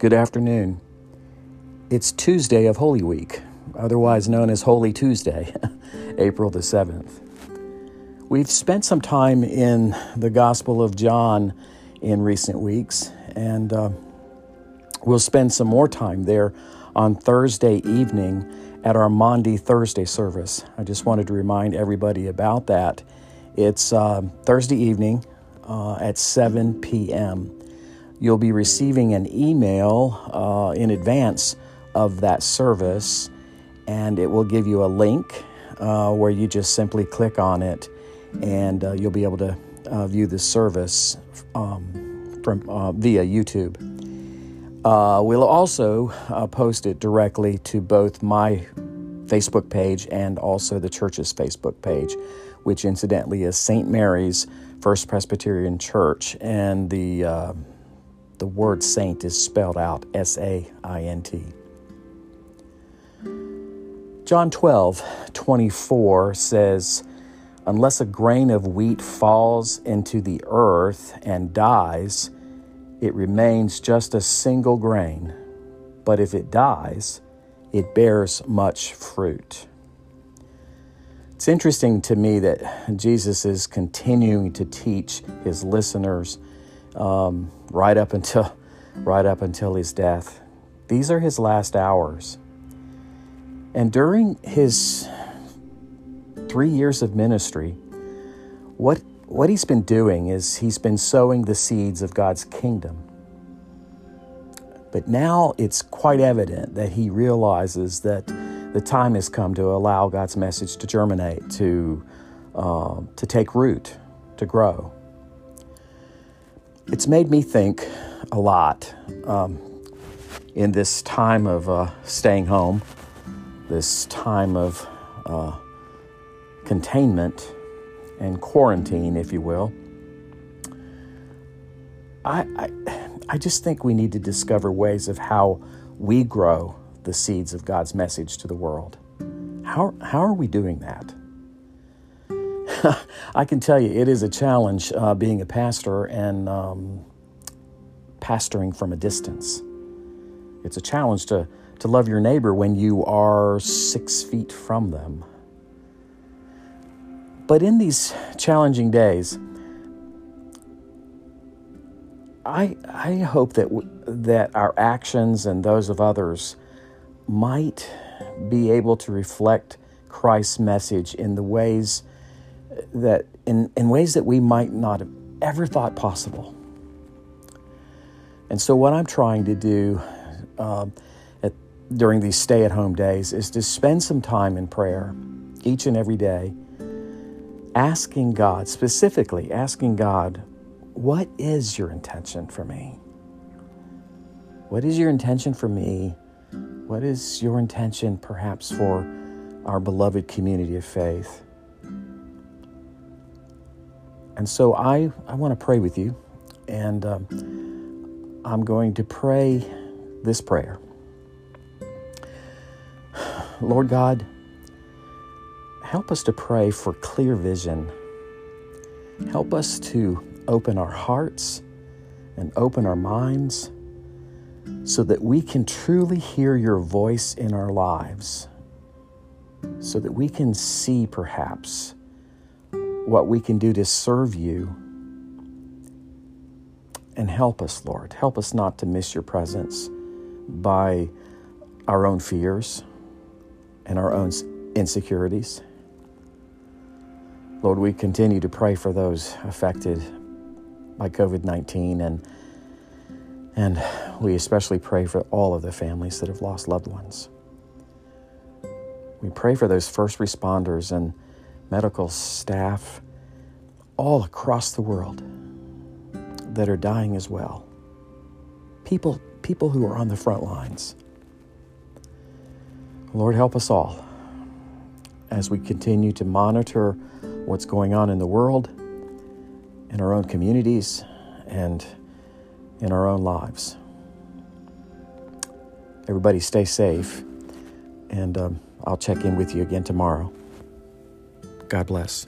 Good afternoon. It's Tuesday of Holy Week, otherwise known as Holy Tuesday, April the 7th. We've spent some time in the Gospel of John in recent weeks, and uh, we'll spend some more time there on Thursday evening at our Maundy Thursday service. I just wanted to remind everybody about that. It's uh, Thursday evening uh, at 7 p.m. You'll be receiving an email uh, in advance of that service, and it will give you a link uh, where you just simply click on it, and uh, you'll be able to uh, view the service um, from uh, via YouTube. Uh, we'll also post it directly to both my Facebook page and also the church's Facebook page, which incidentally is St. Mary's First Presbyterian Church, and the the word saint is spelled out S A I N T. John 12, 24 says, Unless a grain of wheat falls into the earth and dies, it remains just a single grain. But if it dies, it bears much fruit. It's interesting to me that Jesus is continuing to teach his listeners um, right up until right up until his death. These are his last hours. And during his three years of ministry, what what he's been doing is he's been sowing the seeds of God's kingdom. But now it's quite evident that he realizes that the time has come to allow God's message to germinate, to, uh, to take root, to grow. It's made me think a lot um, in this time of uh, staying home, this time of uh, containment and quarantine, if you will. I, I, I just think we need to discover ways of how we grow the seeds of God's message to the world. How, how are we doing that? I can tell you it is a challenge uh, being a pastor and um, pastoring from a distance. It's a challenge to, to love your neighbor when you are six feet from them. But in these challenging days, I, I hope that, w- that our actions and those of others might be able to reflect Christ's message in the ways that in, in ways that we might not have ever thought possible. And so, what I'm trying to do um, at, during these stay at home days is to spend some time in prayer each and every day, asking God, specifically asking God, what is your intention for me? What is your intention for me what is your intention, perhaps, for our beloved community of faith? And so I, I want to pray with you, and um, I'm going to pray this prayer Lord God, help us to pray for clear vision. Help us to open our hearts and open our minds so that we can truly hear your voice in our lives, so that we can see perhaps what we can do to serve you. And help us, Lord. Help us not to miss your presence by our own fears and our own insecurities. Lord, we continue to pray for those affected by COVID 19 and and we especially pray for all of the families that have lost loved ones. We pray for those first responders and medical staff all across the world that are dying as well. People, people who are on the front lines. Lord, help us all as we continue to monitor what's going on in the world, in our own communities, and in our own lives. Everybody, stay safe, and um, I'll check in with you again tomorrow. God bless.